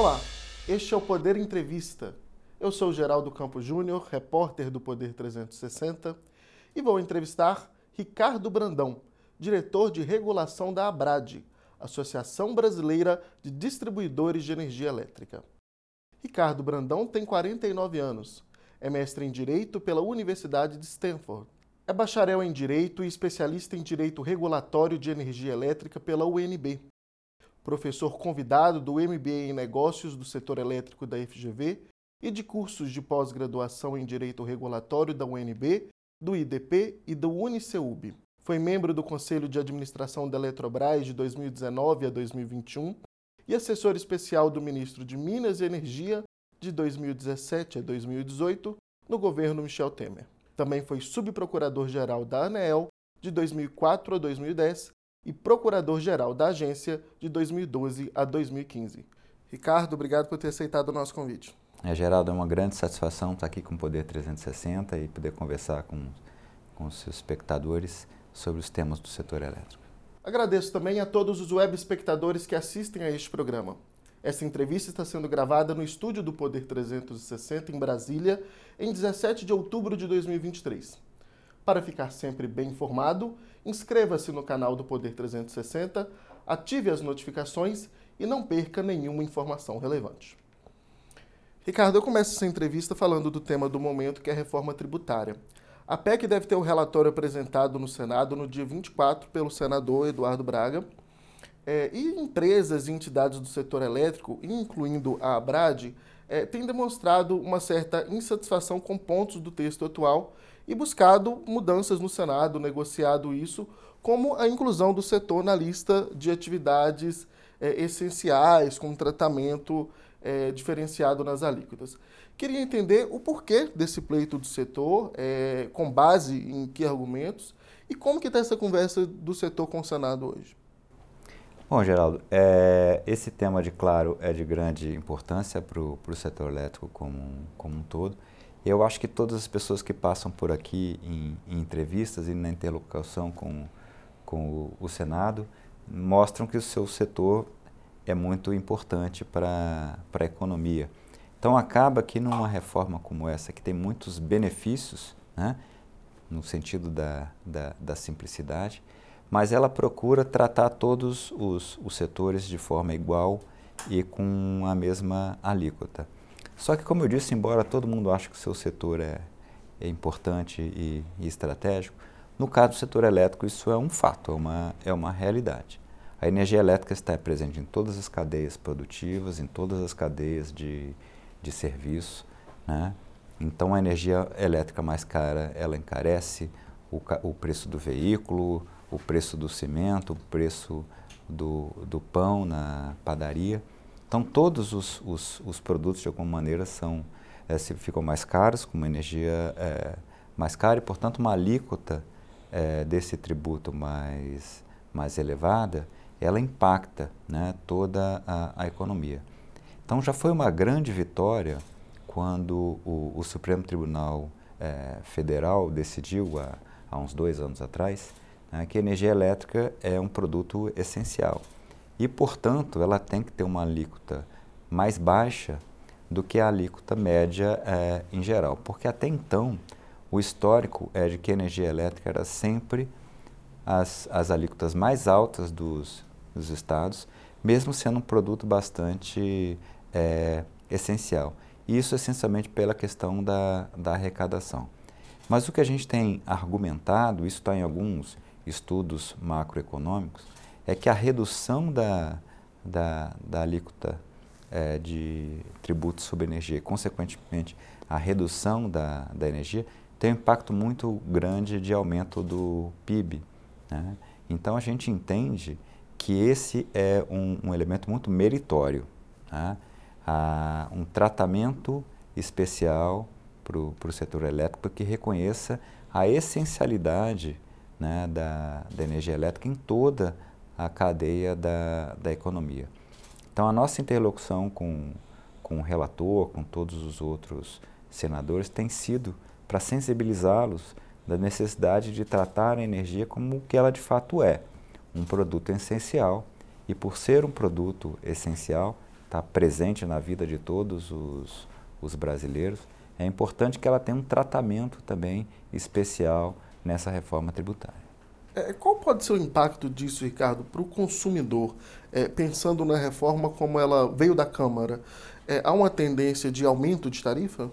Olá, este é o Poder Entrevista. Eu sou Geraldo Campos Júnior, repórter do Poder 360, e vou entrevistar Ricardo Brandão, diretor de regulação da ABRAD, Associação Brasileira de Distribuidores de Energia Elétrica. Ricardo Brandão tem 49 anos, é mestre em Direito pela Universidade de Stanford. É bacharel em Direito e especialista em Direito Regulatório de Energia Elétrica pela UNB. Professor convidado do MBA em Negócios do Setor Elétrico da FGV e de cursos de pós-graduação em Direito Regulatório da UNB, do IDP e do UniCeub. Foi membro do Conselho de Administração da Eletrobras de 2019 a 2021 e assessor especial do ministro de Minas e Energia de 2017 a 2018 no governo Michel Temer. Também foi subprocurador-geral da ANEEL de 2004 a 2010 e procurador-geral da agência de 2012 a 2015. Ricardo, obrigado por ter aceitado o nosso convite. É, Geraldo, é uma grande satisfação estar aqui com o Poder 360 e poder conversar com, com os seus espectadores sobre os temas do setor elétrico. Agradeço também a todos os web espectadores que assistem a este programa. Essa entrevista está sendo gravada no estúdio do Poder 360 em Brasília, em 17 de outubro de 2023. Para ficar sempre bem informado, inscreva-se no canal do Poder 360, ative as notificações e não perca nenhuma informação relevante. Ricardo, eu começo essa entrevista falando do tema do momento, que é a reforma tributária. A PEC deve ter o um relatório apresentado no Senado no dia 24 pelo senador Eduardo Braga é, e empresas e entidades do setor elétrico, incluindo a Abrad, é, têm demonstrado uma certa insatisfação com pontos do texto atual e buscado mudanças no Senado, negociado isso, como a inclusão do setor na lista de atividades é, essenciais, com tratamento é, diferenciado nas alíquotas. Queria entender o porquê desse pleito do setor, é, com base em que argumentos, e como que está essa conversa do setor com o Senado hoje. Bom, Geraldo, é, esse tema, de claro, é de grande importância para o setor elétrico como, como um todo. Eu acho que todas as pessoas que passam por aqui em, em entrevistas e na interlocução com, com o, o, Senado mostram que o seu setor é muito importante para a economia. Então, acaba que numa reforma como essa, que tem muitos benefícios, né, no sentido da, da, da simplicidade, mas ela procura tratar todos os, os setores de forma igual e com a mesma alíquota. Só que, como eu disse, embora todo mundo ache que o seu setor é, é importante e, e, estratégico, no caso do setor elétrico isso é um fato, é uma, é uma realidade. A energia elétrica está presente em todas as cadeias produtivas, em todas as cadeias de, de serviço. Né? Então, a energia elétrica mais cara, ela encarece o, o preço do veículo, o preço do cimento, o preço do, do pão na padaria. Então, todos os, os, os produtos, de alguma maneira, são, é, ficam mais caros, com uma energia é, mais cara, e, portanto, uma alíquota é, desse tributo mais, mais elevada, ela impacta né, toda a, a, economia. Então, já foi uma grande vitória quando o, o Supremo Tribunal Federal decidiu, há, há uns dois anos atrás, né, que a energia elétrica é um produto essencial. E, portanto, ela tem que ter uma alíquota mais baixa do que a alíquota média é, em geral. Porque até então, o histórico é de que a energia elétrica era sempre as, as alíquotas mais altas dos, dos estados, mesmo sendo um produto bastante é, essencial. Isso essencialmente pela questão da, da arrecadação. Mas o que a gente tem argumentado, isso está em alguns estudos macroeconômicos, é que a redução da, da, da alíquota é, de tributos sobre energia e, consequentemente, a redução da, da energia tem um impacto muito grande de aumento do PIB. Né? Então, a gente entende que esse é um, um elemento muito meritório, né? um tratamento especial para o setor elétrico que reconheça a essencialidade né, da, da energia elétrica em toda a cadeia da, da economia. Então, a nossa interlocução com, com o relator, com todos os outros senadores, tem sido para sensibilizá-los da necessidade de tratar a energia como o que ela de fato é, um produto essencial. E por ser um produto essencial, tá presente na vida de todos os, os brasileiros, é importante que ela tenha um tratamento também especial nessa reforma tributária. É, qual pode ser o impacto disso, Ricardo, para o consumidor, é, pensando na reforma como ela veio da Câmara? É, há uma tendência de aumento de tarifa?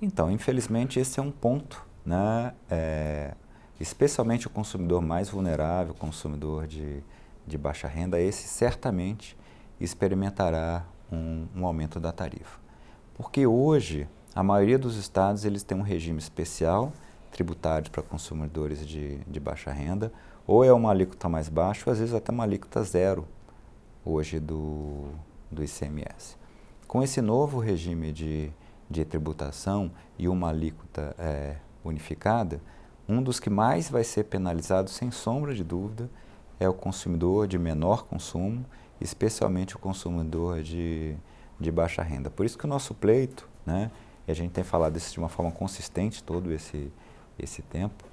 Então, infelizmente, esse é um ponto, né? É, especialmente o consumidor mais vulnerável, consumidor de, de baixa renda, esse certamente experimentará um, um aumento da tarifa. Porque hoje, a maioria dos estados eles têm um regime especial tributário para consumidores de, de baixa renda, ou é uma alíquota mais baixa, ou às vezes até uma alíquota zero hoje do, do ICMS. Com esse novo regime de, de tributação e uma alíquota é, unificada, um dos que mais vai ser penalizado, sem sombra de dúvida, é o consumidor de menor consumo, especialmente o consumidor de, de baixa renda. Por isso que o nosso pleito, né, e a gente tem falado isso de uma forma consistente todo esse, esse tempo,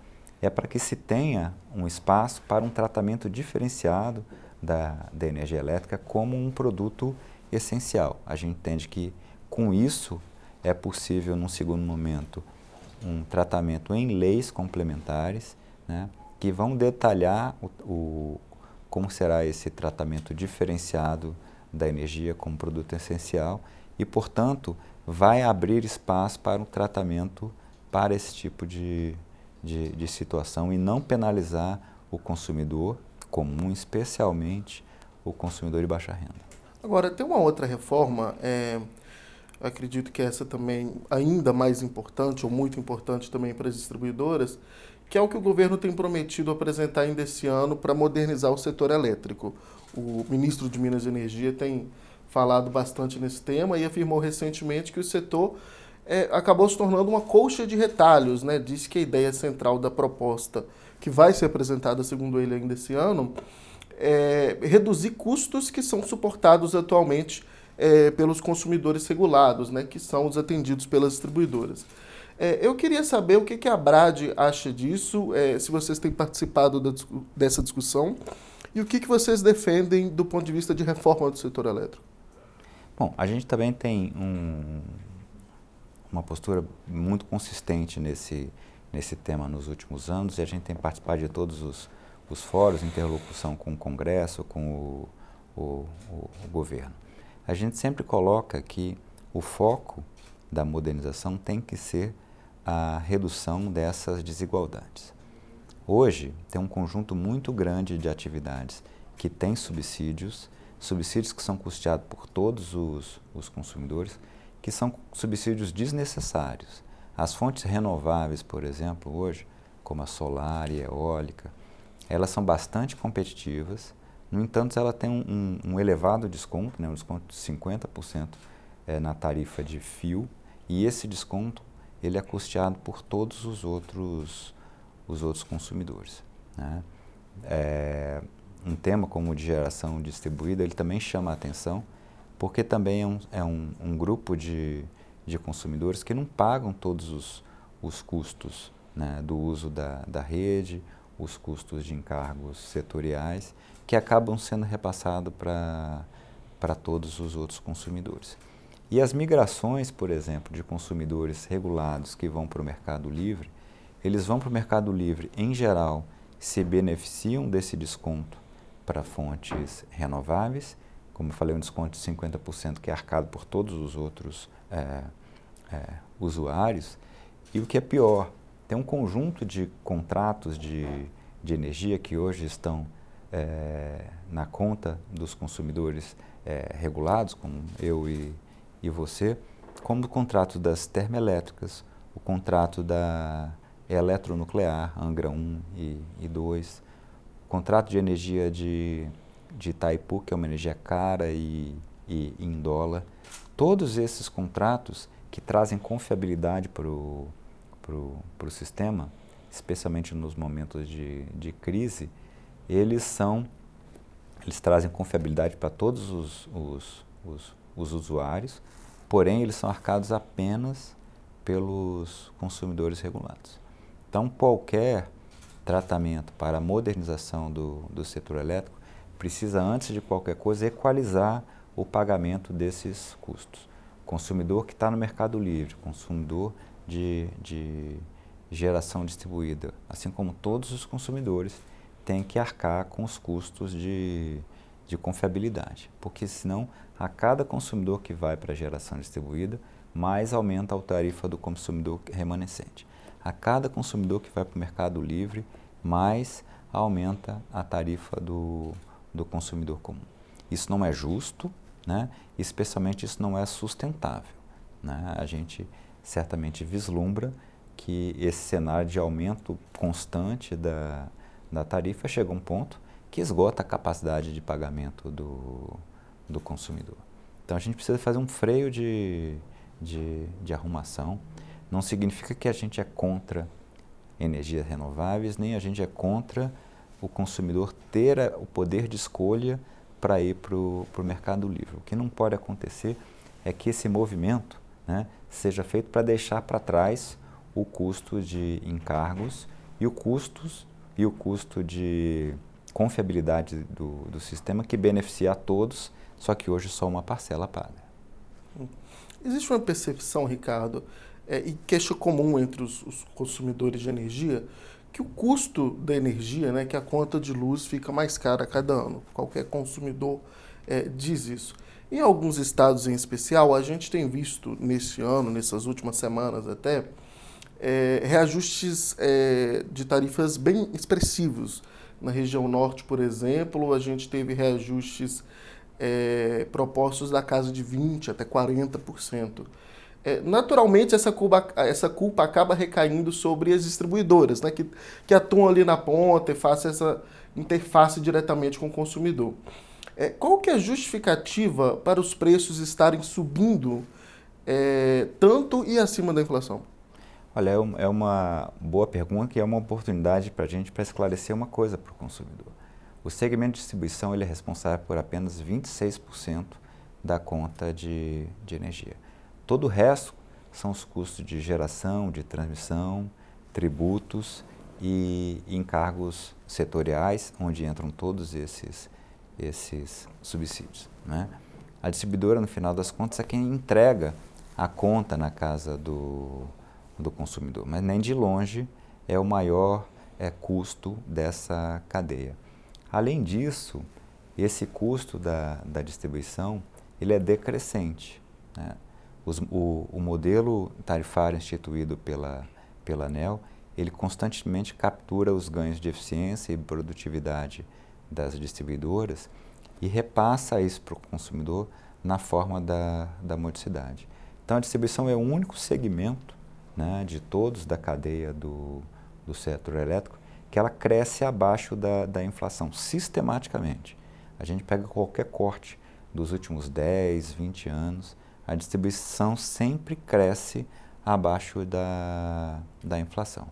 é para que se tenha um espaço para um tratamento diferenciado da, da energia elétrica como um produto essencial. A gente entende que com isso é possível, num segundo momento, um tratamento em leis complementares, né, que vão detalhar o, o, como será esse tratamento diferenciado da energia como produto essencial e, portanto, vai abrir espaço para um tratamento para esse tipo de, de, de situação e não penalizar o consumidor comum, especialmente o consumidor de baixa renda. Agora, tem uma outra reforma, é, acredito que essa também ainda mais importante, ou muito importante também para as distribuidoras, que é o que o governo tem prometido apresentar ainda esse ano para modernizar o setor elétrico. O ministro de Minas e Energia tem falado bastante nesse tema e afirmou recentemente que o setor é, acabou se tornando uma colcha de retalhos. Né? Disse que a ideia central da proposta, que vai ser apresentada, segundo ele, ainda esse ano, é reduzir custos que são suportados atualmente é, pelos consumidores regulados, né? que são os atendidos pelas distribuidoras. É, eu queria saber o que, que a Brad acha disso, é, se vocês têm participado da, dessa discussão e o que, que vocês defendem do ponto de vista de reforma do setor elétrico. Bom, a gente também tem um, uma postura muito consistente nesse, nesse tema nos últimos anos e a gente tem participado de todos os, os fóruns, interlocução com o Congresso, com o, o, o, o governo. A gente sempre coloca que o foco da modernização tem que ser a redução dessas desigualdades. Hoje, tem um conjunto muito grande de atividades que têm subsídios subsídios que são custeados por todos os, os consumidores, que são subsídios desnecessários. As fontes renováveis, por exemplo, hoje, como a solar e a eólica, elas são bastante competitivas, no entanto, ela tem um, um, elevado desconto, né, um desconto de 50% é, na tarifa de fio, e esse desconto ele é custeado por todos os outros, os outros consumidores. Né? É, um tema como de geração distribuída, ele também chama a atenção, porque também é um, é um, um grupo de, de consumidores que não pagam todos os, os custos né, do uso da, da rede, os custos de encargos setoriais, que acabam sendo repassados para todos os outros consumidores. E as migrações, por exemplo, de consumidores regulados que vão para o mercado livre, eles vão para o mercado livre, em geral, se beneficiam desse desconto para fontes renováveis, como eu falei, um desconto de 50% que é arcado por todos os outros é, é, usuários. E o que é pior, tem um conjunto de contratos de, de energia que hoje estão é, na conta dos consumidores é, regulados, como eu e, e você, como o contrato das termoelétricas, o contrato da eletronuclear, Angra 1 e, e 2, contrato de energia de, de Itaipu, que é uma energia cara e, e em dólar. Todos esses contratos que trazem confiabilidade para o sistema, especialmente nos momentos de, de crise, eles são eles trazem confiabilidade para todos os, os, os, os, usuários, porém eles são arcados apenas pelos consumidores regulados. Então, qualquer tratamento para a modernização do, do setor elétrico precisa, antes de qualquer coisa, equalizar o pagamento desses custos. Consumidor que está no Mercado Livre, consumidor de, de geração distribuída, assim como todos os consumidores, tem que arcar com os custos de, de confiabilidade, porque senão a cada consumidor que vai para a geração distribuída, mais aumenta a tarifa do consumidor remanescente. A cada consumidor que vai para o mercado livre, mais aumenta a tarifa do, do consumidor comum. Isso não é justo, né? especialmente isso não é sustentável. Né? A gente certamente vislumbra que esse cenário de aumento constante da, da tarifa chega a um ponto que esgota a capacidade de pagamento do, do consumidor. Então a gente precisa fazer um freio de, de, de arrumação. Não significa que a gente é contra energias renováveis, nem a gente é contra o consumidor ter o poder de escolha para ir para o mercado livre. O que não pode acontecer é que esse movimento né, seja feito para deixar para trás o custo de encargos e o custos e o custo de confiabilidade do, do sistema que beneficia a todos, só que hoje só uma parcela paga. Existe uma percepção, Ricardo, é, e queixa comum entre os, os, consumidores de energia, que o custo da energia, né, que a conta de luz fica mais cara a cada ano. Qualquer consumidor é, diz isso. Em alguns estados em especial, a gente tem visto nesse ano, nessas últimas semanas até, é, reajustes é, de tarifas bem expressivos. Na região norte, por exemplo, a gente teve reajustes é, propostos da casa de 20% até 40%. É, naturalmente, essa culpa, essa culpa acaba recaindo sobre as distribuidoras, né, que, que atuam ali na ponta e fazem essa interface diretamente com o consumidor. É, qual que é a justificativa para os preços estarem subindo é, tanto e acima da inflação? Olha, é, é uma boa pergunta que é uma oportunidade para a gente para esclarecer uma coisa para o consumidor. O segmento de distribuição ele é responsável por apenas 26% da conta de, de energia. Todo o resto são os custos de geração, de transmissão, tributos e encargos setoriais, onde entram todos esses, esses subsídios. Né? A distribuidora, no final das contas, é quem entrega a conta na casa do, do consumidor, mas nem de longe é o maior é, custo dessa cadeia. Além disso, esse custo da, da distribuição ele é decrescente. Né? Os, o, o, modelo tarifário instituído pela, pela ANEL, ele constantemente captura os ganhos de eficiência e produtividade das distribuidoras e repassa isso para o consumidor na forma da, da modicidade. Então, a distribuição é o único segmento né, de todos da cadeia do, do setor elétrico, que ela cresce abaixo da, da inflação, sistematicamente. A gente pega qualquer corte dos últimos 10, 20 anos, a distribuição sempre cresce abaixo da, da inflação.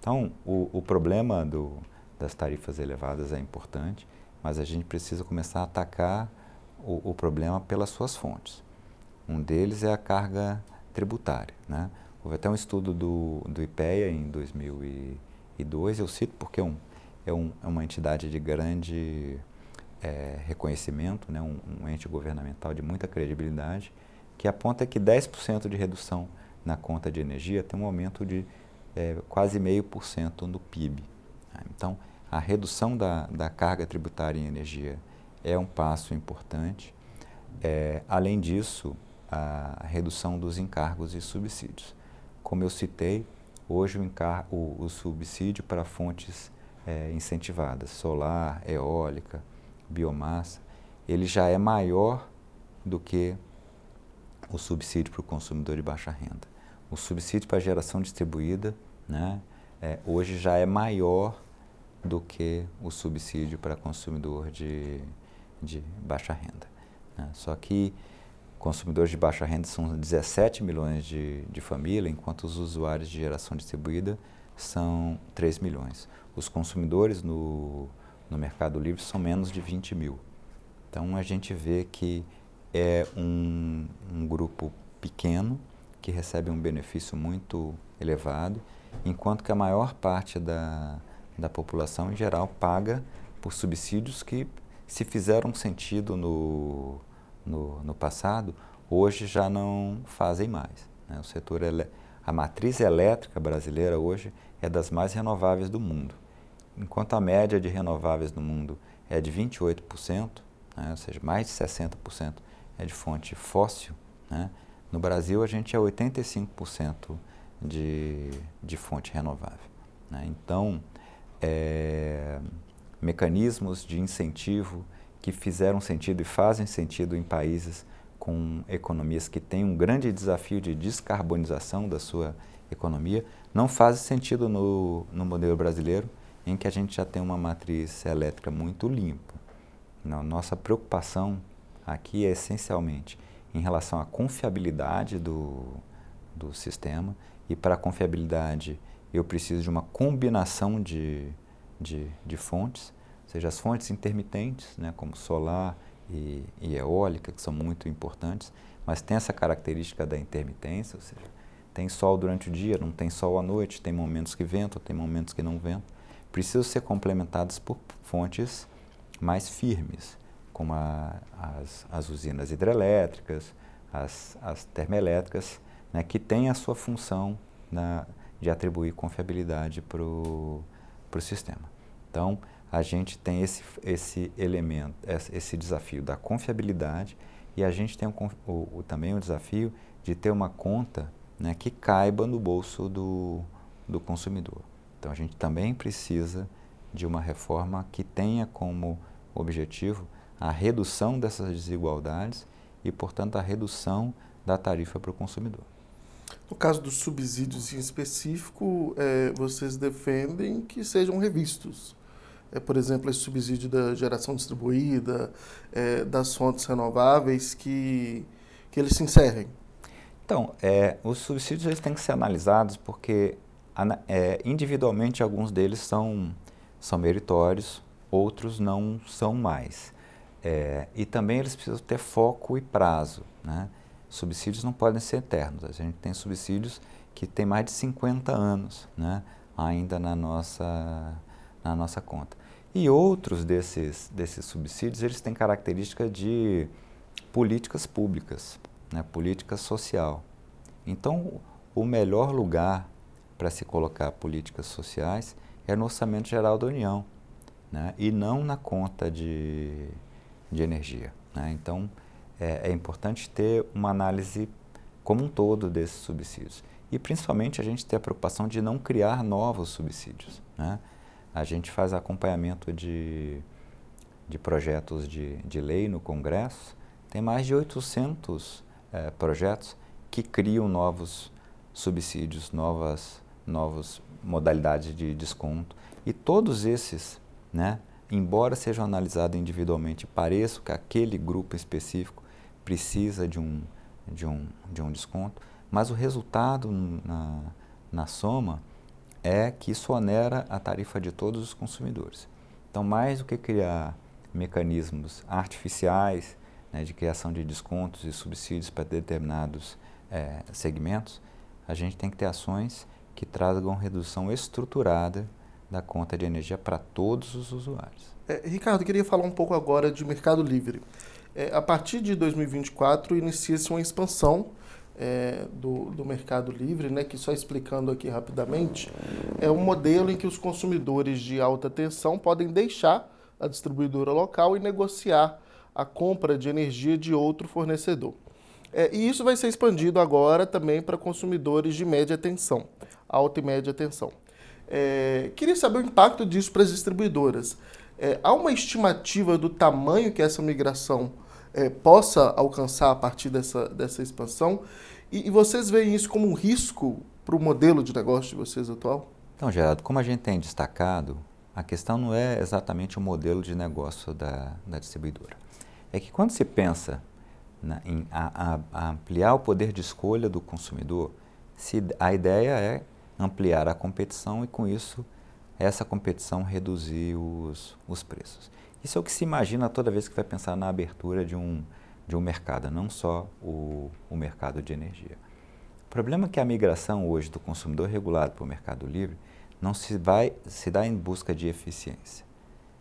Então, o, o problema do, das tarifas elevadas é importante, mas a gente precisa começar a atacar o, o problema pelas suas fontes. Um deles é a carga tributária. Né? Houve até um estudo do, do IPEA em 2002, eu cito porque é, um, é, um, é uma entidade de grande é, reconhecimento, né, um, um, ente governamental de muita credibilidade, que aponta que 10% de redução na conta de energia tem um aumento de é, quase meio por cento no PIB. Então, a redução da, da carga tributária em energia é um passo importante. É, além disso, a redução dos encargos e subsídios. Como eu citei, hoje o, o, o subsídio para fontes é, incentivadas, solar, eólica, biomassa, ele já é maior do que o subsídio para o consumidor de baixa renda. O subsídio para a geração distribuída, né, é, hoje já é maior do que o subsídio para consumidor de, de baixa renda. Né? Só que consumidores de baixa renda são 17 milhões de, de famílias, enquanto os usuários de geração distribuída são 3 milhões. Os consumidores no, no Mercado Livre são menos de 20 mil. Então a gente vê que é um, um grupo pequeno que recebe um benefício muito elevado, enquanto que a maior parte da, da população em geral paga por subsídios que se fizeram sentido no, no, no passado, hoje já não fazem mais. Né? O setor a matriz elétrica brasileira hoje é das mais renováveis do mundo. Enquanto a média de renováveis no mundo é de 28%, né? ou seja, mais de 60% é de fonte fóssil, né? no Brasil a gente é 85% de, de fonte renovável. Né? Então, é, mecanismos de incentivo que fizeram sentido e fazem sentido em países com economias que têm um grande desafio de descarbonização da sua economia, não fazem sentido no, no modelo brasileiro, em que a gente já tem uma matriz elétrica muito limpa. Nossa preocupação aqui é essencialmente em relação à confiabilidade do, do sistema, e para a confiabilidade eu preciso de uma combinação de, de, de fontes, seja as fontes intermitentes, né, como solar e, e, eólica, que são muito importantes, mas tem essa característica da intermitência, ou seja, tem sol durante o dia, não tem sol à noite, tem momentos que vento, tem momentos que não vento. Precisam ser complementadas por fontes mais firmes, como a, as, as, usinas hidrelétricas, as, as termoelétricas, né, que têm a sua função na, de atribuir confiabilidade para o sistema. Então, a gente tem esse, esse elemento, esse desafio da confiabilidade e a gente tem o, o, também o desafio de ter uma conta né, que caiba no bolso do, do consumidor. Então, a gente também precisa de uma reforma que tenha como objetivo a redução dessas desigualdades e, portanto, a redução da tarifa para o consumidor. No caso dos subsídios em específico, é, vocês defendem que sejam revistos. É, por exemplo, esse subsídio da geração distribuída, é, das fontes renováveis, que, que eles se encerrem. Então, é, os subsídios eles têm que ser analisados porque é, individualmente alguns deles são, são meritórios, outros não são mais. É, e também eles precisam ter foco e prazo. Né? Subsídios não podem ser eternos. A gente tem subsídios que têm mais de 50 anos né? ainda na nossa, na nossa conta. E outros desses, desses subsídios, eles têm característica de políticas públicas, né? política social. Então, o melhor lugar para se colocar políticas sociais é no Orçamento Geral da União, né? e não na conta de de energia. Né? Então, é, é, importante ter uma análise como um todo desses subsídios. E, principalmente, a gente ter a preocupação de não criar novos subsídios. Né? A gente faz acompanhamento de, de projetos de, de lei no Congresso, tem mais de 800 é, projetos que criam novos subsídios, novas, novas modalidades de desconto. E todos esses, né, embora sejam analisados individualmente, pareça que aquele grupo específico precisa de um, de um, de um desconto, mas o resultado na, na soma é que isso onera a tarifa de todos os consumidores. Então, mais do que criar mecanismos artificiais né, de criação de descontos e subsídios para determinados é, segmentos, a gente tem que ter ações que tragam redução estruturada da conta de energia para todos os usuários. É, Ricardo, eu queria falar um pouco agora de Mercado Livre. É, a partir de 2024 inicia-se uma expansão é, do, do Mercado Livre, né, que só explicando aqui rapidamente, é um modelo em que os consumidores de alta tensão podem deixar a distribuidora local e negociar a compra de energia de outro fornecedor. É, e isso vai ser expandido agora também para consumidores de média tensão, alta e média tensão. É, queria saber o impacto disso para as distribuidoras. É, há uma estimativa do tamanho que essa migração é, possa alcançar a partir dessa, dessa expansão? E, e vocês veem isso como um risco para o modelo de negócio de vocês atual? Então, Gerardo, como a gente tem destacado, a questão não é exatamente o modelo de negócio da, da distribuidora. É que quando se pensa na, em a, a ampliar o poder de escolha do consumidor, se, a ideia é ampliar a competição e, com isso, essa competição reduzir os, os preços. Isso é o que se imagina toda vez que vai pensar na abertura de um, de um mercado, não só o, o mercado de energia. O problema é que a migração hoje do consumidor regulado para o mercado livre não se, vai, se dá em busca de eficiência,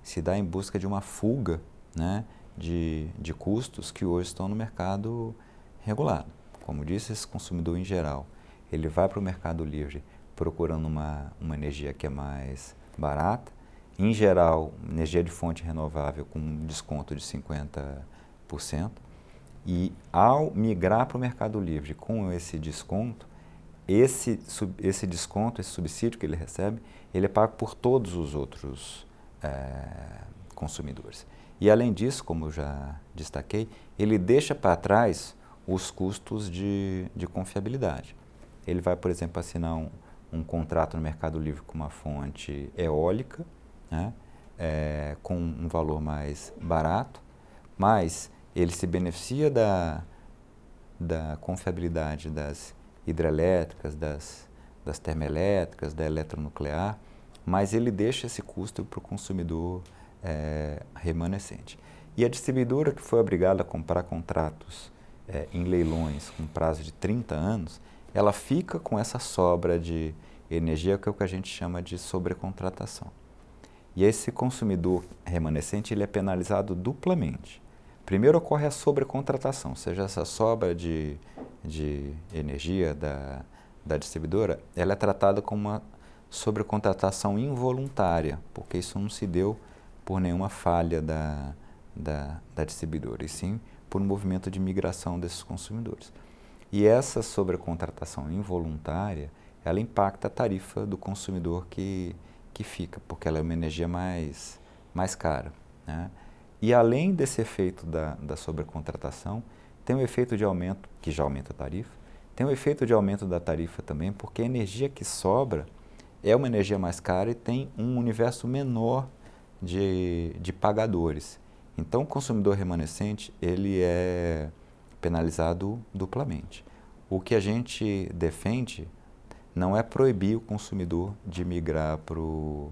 se dá em busca de uma fuga né, de, de custos que hoje estão no mercado regulado. Como disse, esse consumidor em geral, ele vai para o mercado livre procurando uma, uma energia que é mais barata, em geral, energia de fonte renovável com um desconto de 50%. E ao migrar para o mercado livre com esse desconto, esse, esse desconto, esse subsídio que ele recebe, ele é pago por todos os outros é, consumidores. E além disso, como eu já destaquei, ele deixa para trás os custos de, de confiabilidade. Ele vai, por exemplo, assinar um, um contrato no Mercado Livre com uma fonte eólica, né, é, com um valor mais barato, mas ele se beneficia da, da confiabilidade das hidrelétricas, das, das termoelétricas, da eletronuclear, mas ele deixa esse custo para o consumidor é, remanescente. E a distribuidora que foi obrigada a comprar contratos é, em leilões com prazo de 30 anos, ela fica com essa sobra de energia que é o que a gente chama de sobrecontratação. E esse consumidor remanescente ele é penalizado duplamente. Primeiro ocorre a sobrecontratação, seja, essa sobra de, de energia da, da distribuidora, ela é tratada como uma sobrecontratação involuntária, porque isso não se deu por nenhuma falha da, da, da distribuidora, e sim por um movimento de migração desses consumidores. E essa sobrecontratação involuntária, ela impacta a tarifa do consumidor que, que fica, porque ela é uma energia mais, mais cara. Né? E além desse efeito da, da sobrecontratação, tem um efeito de aumento, que já aumenta a tarifa, tem um efeito de aumento da tarifa também, porque a energia que sobra é uma energia mais cara e tem um universo menor de, de pagadores. Então, o consumidor remanescente ele é penalizado duplamente. O que a gente defende não é proibir o consumidor de migrar para o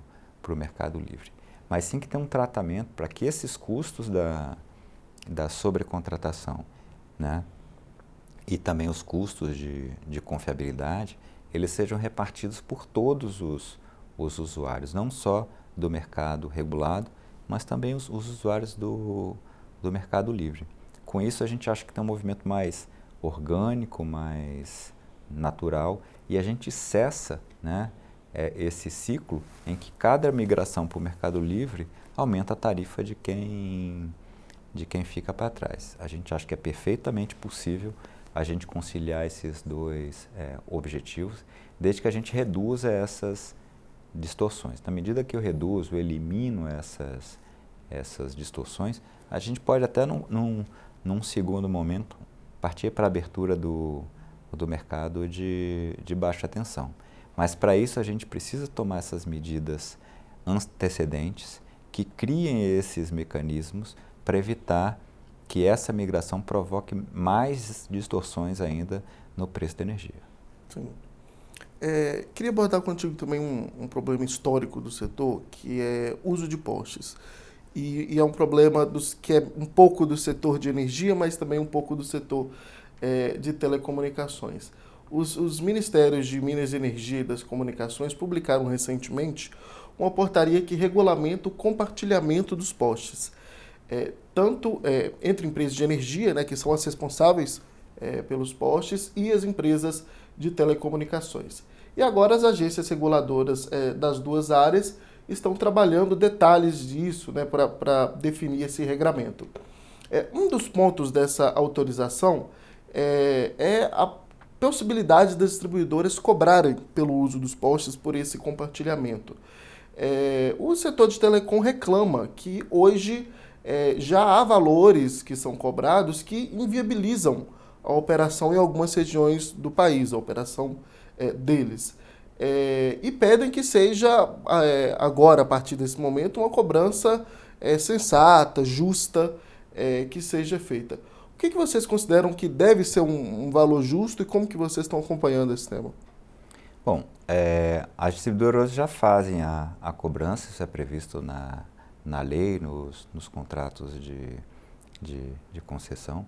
mercado livre, mas sim que tem um tratamento para que esses custos da, da sobrecontratação né, e também os custos de, de confiabilidade, eles sejam repartidos por todos os, os usuários, não só do mercado regulado, mas também os, os usuários do, do mercado livre. Com isso, a gente acha que tem um movimento mais orgânico, mais natural, e a gente cessa né, é, esse ciclo em que cada migração para o mercado livre aumenta a tarifa de quem, de quem fica para trás. A gente acha que é perfeitamente possível a gente conciliar esses dois é, objetivos, desde que a gente reduza essas distorções. Na medida que eu reduzo, elimino essas, essas distorções, a gente pode até num, num, num segundo momento partir para a abertura do, do mercado de, de baixa tensão. Mas para isso a gente precisa tomar essas medidas antecedentes que criem esses mecanismos para evitar que essa migração provoque mais distorções ainda no preço da energia. Sim. É, queria abordar contigo também um, um, problema histórico do setor, que é uso de postes. E, e, é um problema dos, que é um pouco do setor de energia, mas também um pouco do setor é, de telecomunicações. Os, os, ministérios de Minas e Energia e das Comunicações publicaram recentemente uma portaria que regulamenta o compartilhamento dos postes, é, tanto é, entre empresas de energia, né, que são as responsáveis é, pelos postes, e as empresas de telecomunicações. E agora as agências reguladoras é, das duas áreas estão trabalhando detalhes disso né, para definir esse regramento. É, um dos pontos dessa autorização é, é, a possibilidade das distribuidoras cobrarem pelo uso dos postes por esse compartilhamento. É, o setor de telecom reclama que hoje é, já há valores que são cobrados que inviabilizam a operação em algumas regiões do país, a operação é, deles. É, e pedem que seja, é, agora, a partir desse momento, uma cobrança é, sensata, justa, é, que seja feita. O que, que vocês consideram que deve ser um, um, valor justo e como que vocês estão acompanhando esse tema? Bom, é, as distribuidoras já fazem a, a cobrança, isso é previsto na, na lei, nos, nos contratos de, de, de concessão.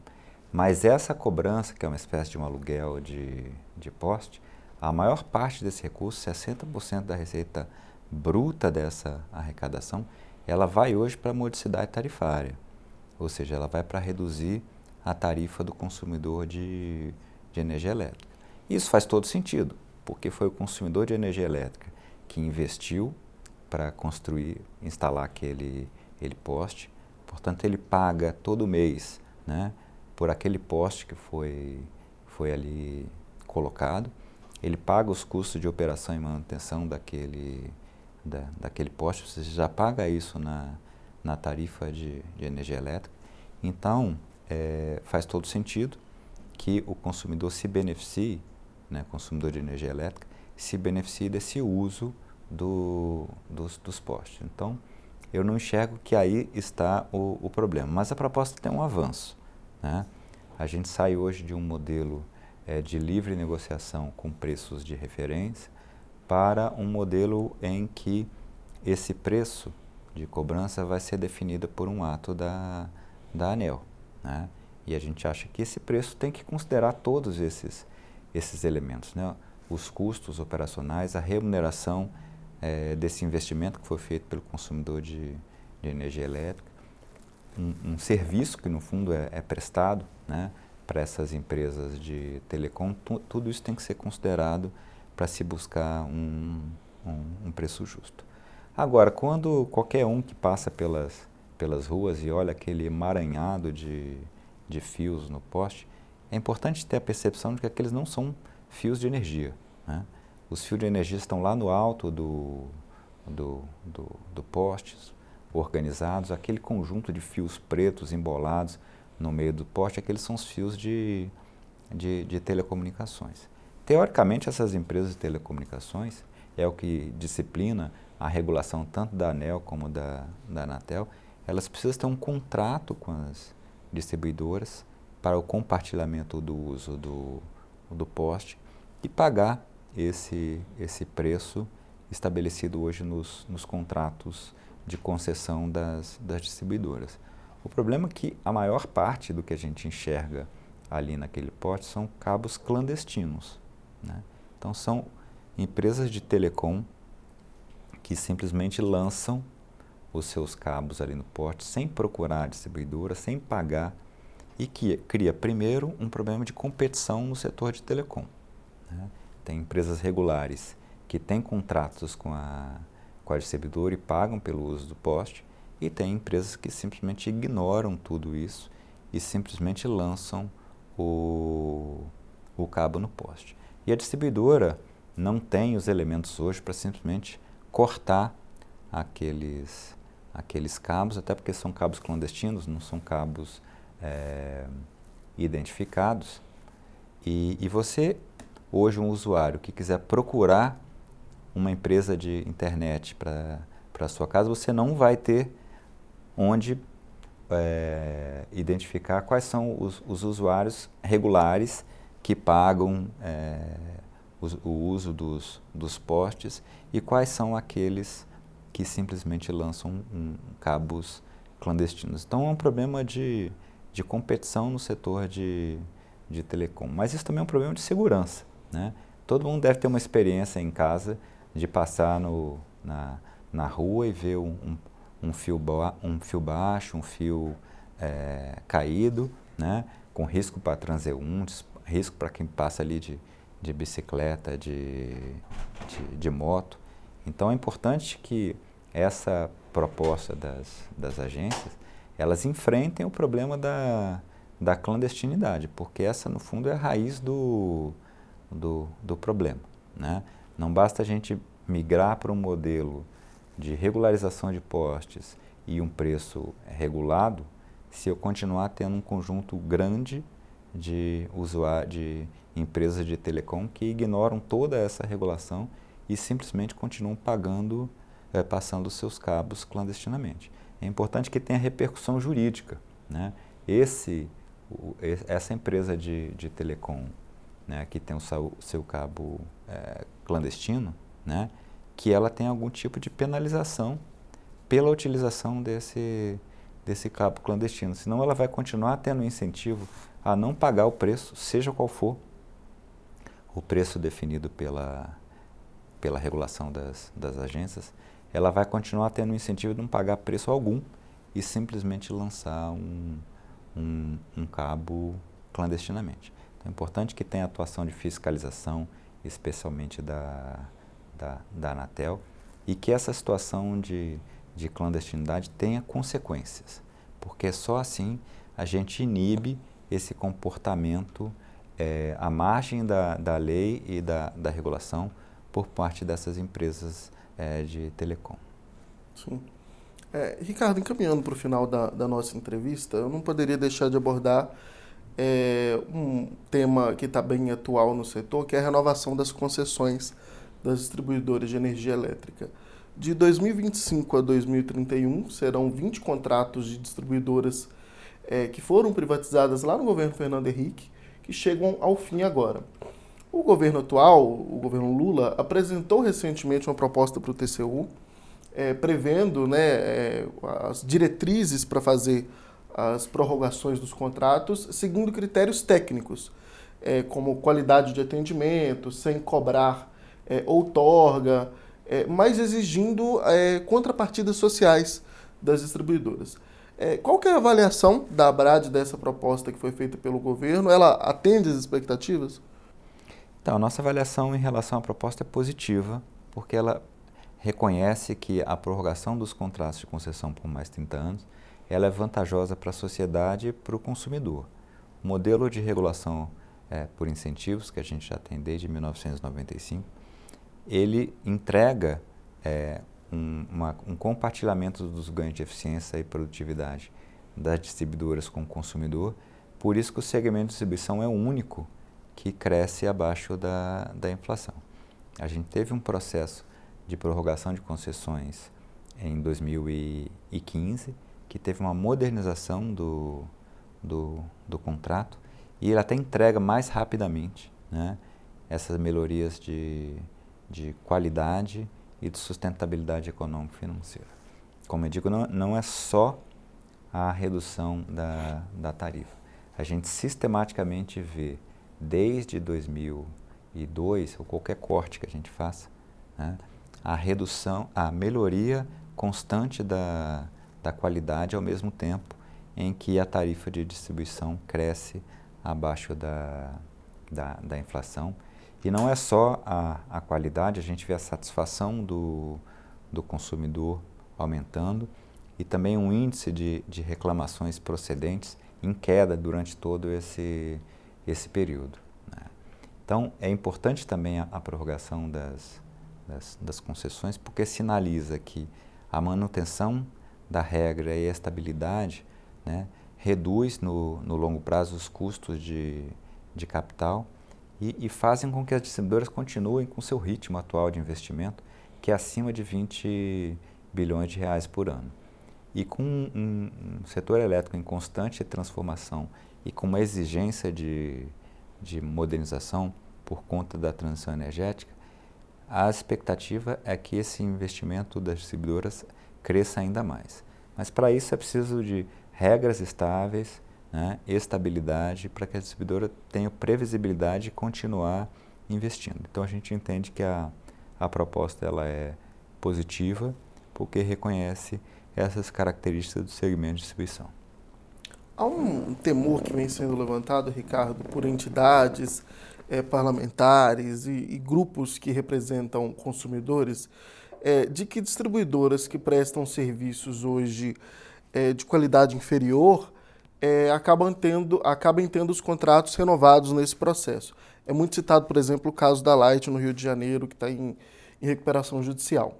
Mas essa cobrança, que é uma espécie de um aluguel de, de poste, a maior parte desse recurso, 60% da receita bruta dessa arrecadação, ela vai hoje para a modicidade tarifária. ou seja, ela vai para reduzir a tarifa do consumidor de, de energia elétrica. Isso faz todo sentido, porque foi o consumidor de energia elétrica que investiu para construir, instalar aquele, aquele poste, portanto ele paga todo mês né, por aquele poste que foi, foi ali colocado, ele paga os custos de operação e manutenção daquele, da, daquele poste, você já paga isso na, na tarifa de, de energia elétrica. Então, é, faz todo sentido que o consumidor se beneficie, né, consumidor de energia elétrica, se beneficie desse uso do, dos, dos postes. Então, eu não enxergo que aí está o, o problema. Mas a proposta tem um avanço. Né? A gente sai hoje de um modelo é, de livre negociação com preços de referência para um modelo em que esse preço de cobrança vai ser definido por um ato da, da ANEL. Né? E a gente acha que esse preço tem que considerar todos esses, esses elementos. Né? Os custos operacionais, a remuneração é, desse investimento que foi feito pelo consumidor de, de energia elétrica, um, um, serviço que no fundo é, é prestado né, para essas empresas de telecom, tu, tudo isso tem que ser considerado para se buscar um, um, um, preço justo. Agora, quando qualquer um que passa pelas, pelas ruas e olha aquele emaranhado de, de fios no poste, é importante ter a percepção de que aqueles não são fios de energia. Né? Os fios de energia estão lá no alto do, do, do, do poste, organizados. Aquele conjunto de fios pretos embolados no meio do poste, aqueles são os fios de, de, de telecomunicações. Teoricamente, essas empresas de telecomunicações é o que disciplina a regulação tanto da ANEL como da, da Anatel. Elas precisam ter um contrato com as distribuidoras para o compartilhamento do uso do, do poste e pagar esse, esse preço estabelecido hoje nos, nos contratos de concessão das, das distribuidoras. O problema é que a maior parte do que a gente enxerga ali naquele pote são cabos clandestinos. Né? Então, são empresas de telecom que simplesmente lançam os seus cabos ali no porte sem procurar a distribuidora, sem pagar e que cria primeiro um problema de competição no setor de telecom. Né? Tem empresas regulares que têm contratos com a, com a distribuidora e pagam pelo uso do poste, e tem empresas que simplesmente ignoram tudo isso e simplesmente lançam o, o cabo no poste. E a distribuidora não tem os elementos hoje para simplesmente cortar aqueles, aqueles cabos, até porque são cabos clandestinos, não são cabos é, identificados. E, e você hoje um usuário que quiser procurar uma empresa de internet para a sua casa, você não vai ter onde é, identificar quais são os, os, usuários regulares que pagam é, o uso dos, dos postes e quais são aqueles que simplesmente lançam um, cabos clandestinos. Então é um problema de, de competição no setor de, de telecom. Mas isso também é um problema de segurança. Né? Todo mundo deve ter uma experiência em casa de passar no, na, na rua e ver um, um, um fio, um fio baixo, um fio é, caído, né? com risco para transeuntes, risco para quem passa ali de, de bicicleta, de, de, de, moto. Então é importante que essa proposta das, das agências, elas enfrentem o problema da, da clandestinidade, porque essa no fundo é a raiz do, do, do problema. Né? Não basta a gente migrar para um modelo de regularização de postes e um preço regulado se eu continuar tendo um conjunto grande de usuários, de empresas de telecom que ignoram toda essa regulação e simplesmente continuam pagando, é, passando os seus cabos clandestinamente. É importante que tenha repercussão jurídica. Né? Esse, o, essa empresa de, de telecom né, que tem o seu, seu cabo é, clandestino, né, que ela tem algum tipo de penalização pela utilização desse, desse cabo clandestino. Senão ela vai continuar tendo incentivo a não pagar o preço, seja qual for o preço definido pela, pela regulação das, das agências, ela vai continuar tendo incentivo de não pagar preço algum e simplesmente lançar um, um, um cabo clandestinamente. Então, é importante que tenha atuação de fiscalização, especialmente da, da, da Anatel, e que essa situação de, de clandestinidade tenha consequências, porque só assim a gente inibe esse comportamento é, à margem da, da lei e da, da regulação por parte dessas empresas é, de telecom. Sim. É, Ricardo, encaminhando para o final da, da, nossa entrevista, eu não poderia deixar de abordar é, um tema que está bem atual no setor, que é a renovação das concessões das distribuidoras de energia elétrica. De 2025 a 2031, serão 20 contratos de distribuidoras é, que foram privatizadas lá no governo Fernando Henrique, que chegam ao fim agora. O governo atual, o governo Lula, apresentou recentemente uma proposta para o TCU, é, prevendo né, é, as diretrizes para fazer as prorrogações dos contratos segundo critérios técnicos, é, como qualidade de atendimento, sem cobrar é, outorga, é, mas exigindo é, contrapartidas sociais das distribuidoras. É, qual que é a avaliação da Abrad dessa proposta que foi feita pelo governo? Ela atende às expectativas? Então, nossa avaliação em relação à proposta é positiva, porque ela reconhece que a prorrogação dos contratos de concessão por mais 30 anos ela é vantajosa para a sociedade e para o consumidor. O modelo de regulação é, por incentivos, que a gente já tem desde 1995, ele entrega é, um, uma, um, compartilhamento dos ganhos de eficiência e produtividade das distribuidoras com o consumidor. Por isso que o segmento de distribuição é o único que cresce abaixo da, da inflação. A gente teve um processo de prorrogação de concessões em 2015, que teve uma modernização do, do, do contrato e ele até entrega mais rapidamente né, essas melhorias de, de qualidade e de sustentabilidade econômica financeira. Como eu digo, não, não é só a redução da, da tarifa. A gente sistematicamente vê, desde 2002, ou qualquer corte que a gente faça, né, a redução, a melhoria constante da, da qualidade ao mesmo tempo em que a tarifa de distribuição cresce abaixo da, da, da inflação. E não é só a, a qualidade, a gente vê a satisfação do, do consumidor aumentando e também um índice de, de reclamações procedentes em queda durante todo esse, esse período. Né? Então, é importante também a, a prorrogação das, das, das concessões, porque sinaliza que a manutenção da regra e a estabilidade né, reduz no, no longo prazo os custos de, de capital e, e, fazem com que as distribuidoras continuem com seu ritmo atual de investimento, que é acima de 20 bilhões de reais por ano. E com um, um setor elétrico em constante transformação e com uma exigência de, de modernização por conta da transição energética, a expectativa é que esse investimento das distribuidoras cresça ainda mais. Mas para isso é preciso de regras estáveis, né, estabilidade, para que a distribuidora tenha previsibilidade de continuar investindo. Então a gente entende que a, a proposta ela é positiva porque reconhece essas características do segmento de distribuição. Há um temor que vem sendo levantado, Ricardo, por entidades é, parlamentares e, e, grupos que representam consumidores, é, de que distribuidoras que prestam serviços hoje é, de qualidade inferior acabam, tendo, acabam tendo os contratos renovados nesse processo. É muito citado, por exemplo, o caso da Light no Rio de Janeiro, que está em, em, recuperação judicial.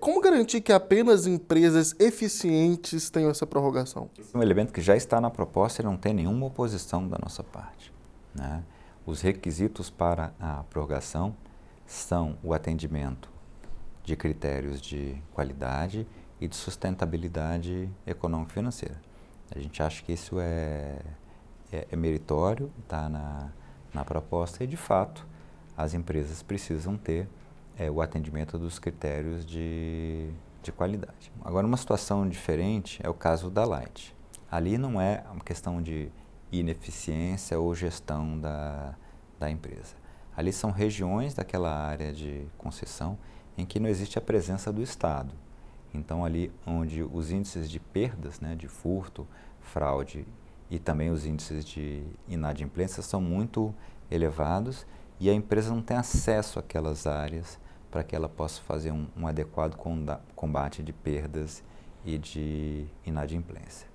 como garantir que apenas empresas eficientes tenham essa prorrogação? É um elemento que já está na proposta e não tem nenhuma oposição da nossa parte. Né? Os requisitos para a prorrogação são o atendimento de critérios de qualidade e de sustentabilidade econômico-financeira. A gente acha que isso é, é, é meritório, está na, na proposta e, de fato, as empresas precisam ter é, o atendimento dos critérios de, de qualidade. Agora, uma situação diferente é o caso da Light. Ali não é uma questão de ineficiência ou gestão da, da empresa. Ali são regiões daquela área de concessão em que não existe a presença do Estado. Então, ali onde os índices de perdas, né, de furto, fraude e também os índices de inadimplência são muito elevados e a empresa não tem acesso àquelas áreas para que ela possa fazer um, um adequado combate de perdas e de inadimplência.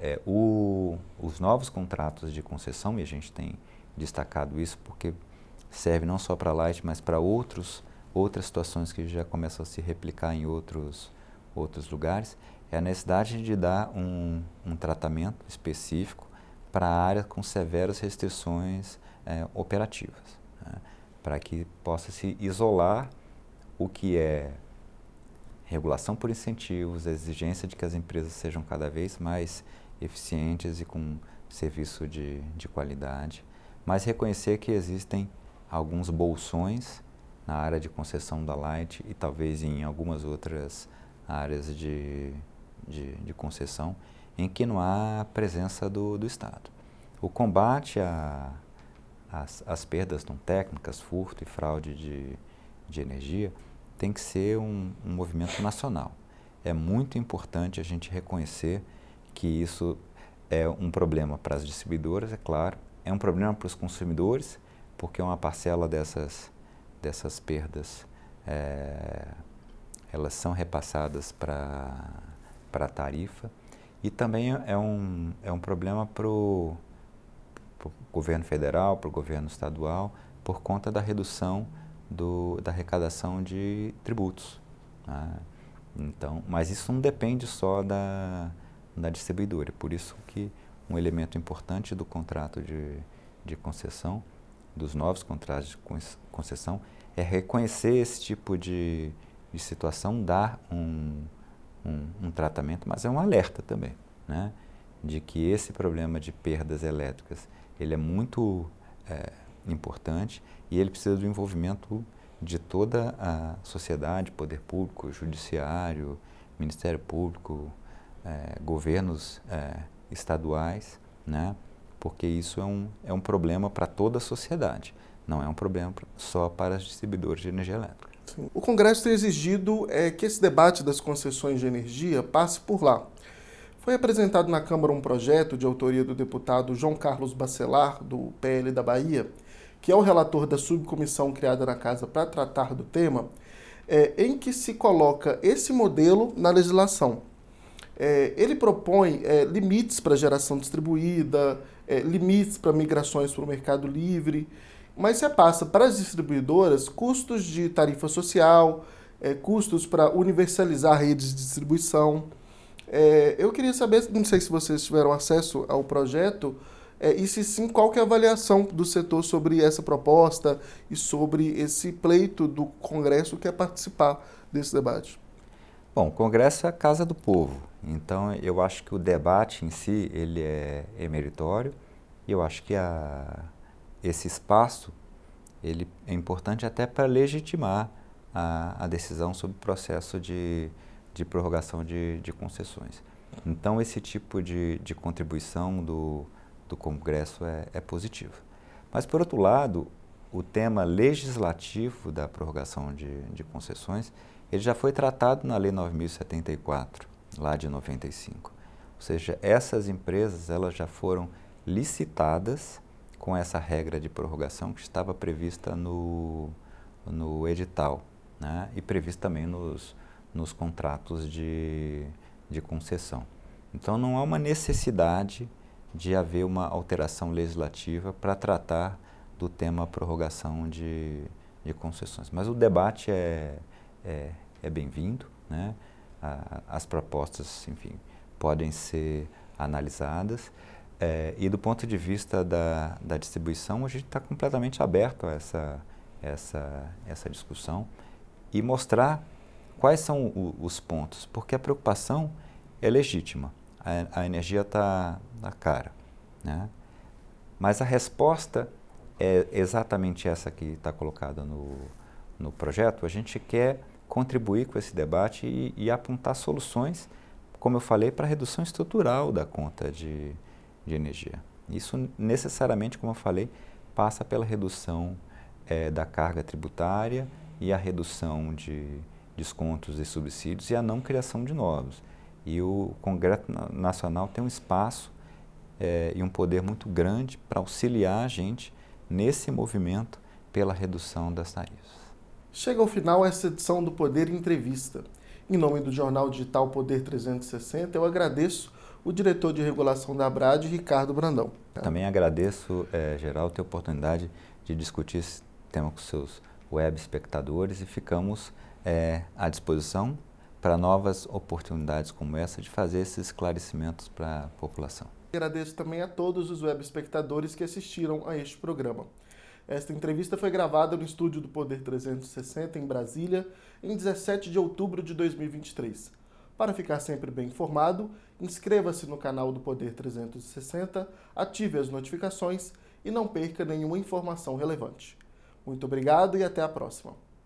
É, o, os novos contratos de concessão, e a gente tem destacado isso porque serve não só para a Light, mas para outros, outras situações que já começam a se replicar em outros, outros lugares, é a necessidade de dar um, um tratamento específico para a área com severas restrições é, operativas, né? para que possa se isolar o que é regulação por incentivos, a exigência de que as empresas sejam cada vez mais eficientes e com serviço de, de qualidade, mas reconhecer que existem alguns bolsões na área de concessão da Light e talvez em algumas outras áreas de, de, de concessão em que não há presença do, do Estado. O combate às perdas não técnicas, furto e fraude de, de energia, tem que ser um, um movimento nacional. É muito importante a gente reconhecer que isso é um problema para as distribuidoras, é claro, é um problema para os consumidores, porque uma parcela dessas, dessas perdas é, elas são repassadas para a tarifa e também é um, é um problema para o governo federal, para o governo estadual, por conta da redução do, da arrecadação de tributos. Né? Então, mas isso não depende só da, da distribuidora. Por isso que um elemento importante do contrato de, de concessão, dos novos contratos de concessão, é reconhecer esse tipo de, de situação, dar um, um, um, tratamento, mas é um alerta também, né? de que esse problema de perdas elétricas ele é muito é, importante e ele precisa do envolvimento de toda a sociedade, poder público, judiciário, Ministério Público, é, governos é, estaduais, né? porque isso é um, é um problema para toda a sociedade, não é um problema só para os distribuidores de energia elétrica. O Congresso tem exigido é, que esse debate das concessões de energia passe por lá. Foi apresentado na Câmara um projeto de autoria do deputado João Carlos Bacelar, do PL da Bahia, que é o relator da subcomissão criada na Casa para tratar do tema, é, em que se coloca esse modelo na legislação. É, ele propõe é, limites para geração distribuída, é, limites para migrações para o mercado livre, mas repassa para as distribuidoras custos de tarifa social, é, custos para universalizar redes de distribuição. É, eu queria saber, não sei se vocês tiveram acesso ao projeto, é, e se sim, qual que é a avaliação do setor sobre essa proposta e sobre esse pleito do Congresso que é participar desse debate? Bom, o Congresso é a casa do povo, então eu acho que o debate em si ele é, é meritório e eu acho que a, esse espaço ele é importante até para legitimar a, a, decisão sobre o processo de, de prorrogação de, de concessões. Então esse tipo de, de contribuição do, do Congresso é, é positiva. Mas, por outro lado, o tema legislativo da prorrogação de, de concessões, ele já foi tratado na Lei 9.074, lá de 95. Ou seja, essas empresas elas já foram licitadas com essa regra de prorrogação que estava prevista no, no edital né? e prevista também nos, nos contratos de, de concessão. Então, não há uma necessidade de haver uma alteração legislativa para tratar do tema prorrogação de, de concessões. Mas o debate é, é, é bem-vindo, né? as propostas, enfim, podem ser analisadas. É, e do ponto de vista da, da distribuição, a gente está completamente aberto a essa, essa, essa discussão e mostrar quais são o, os pontos, porque a preocupação é legítima a, a energia está na cara. Né? Mas a resposta é exatamente essa que está colocada no, no projeto. A gente quer contribuir com esse debate e, e apontar soluções, como eu falei, para a redução estrutural da conta de, de energia. Isso necessariamente, como eu falei, passa pela redução é, da carga tributária e a redução de, descontos e subsídios e a não criação de novos. E o Congresso Nacional tem um espaço é, e um poder muito grande para auxiliar a gente nesse movimento pela redução das tarifas. Chega ao final essa edição do Poder Entrevista. Em nome do jornal digital Poder 360, eu agradeço o diretor de regulação da Abrad, Ricardo Brandão. Também agradeço, é, Geraldo, ter a oportunidade de discutir esse tema com seus web espectadores e ficamos é, à disposição para novas oportunidades como essa de fazer esses esclarecimentos para a população. Agradeço também a todos os web espectadores que assistiram a este programa. Esta entrevista foi gravada no estúdio do Poder 360 em Brasília, em 17 de outubro de 2023. Para ficar sempre bem informado, inscreva-se no canal do Poder 360, ative as notificações e não perca nenhuma informação relevante. Muito obrigado e até a próxima.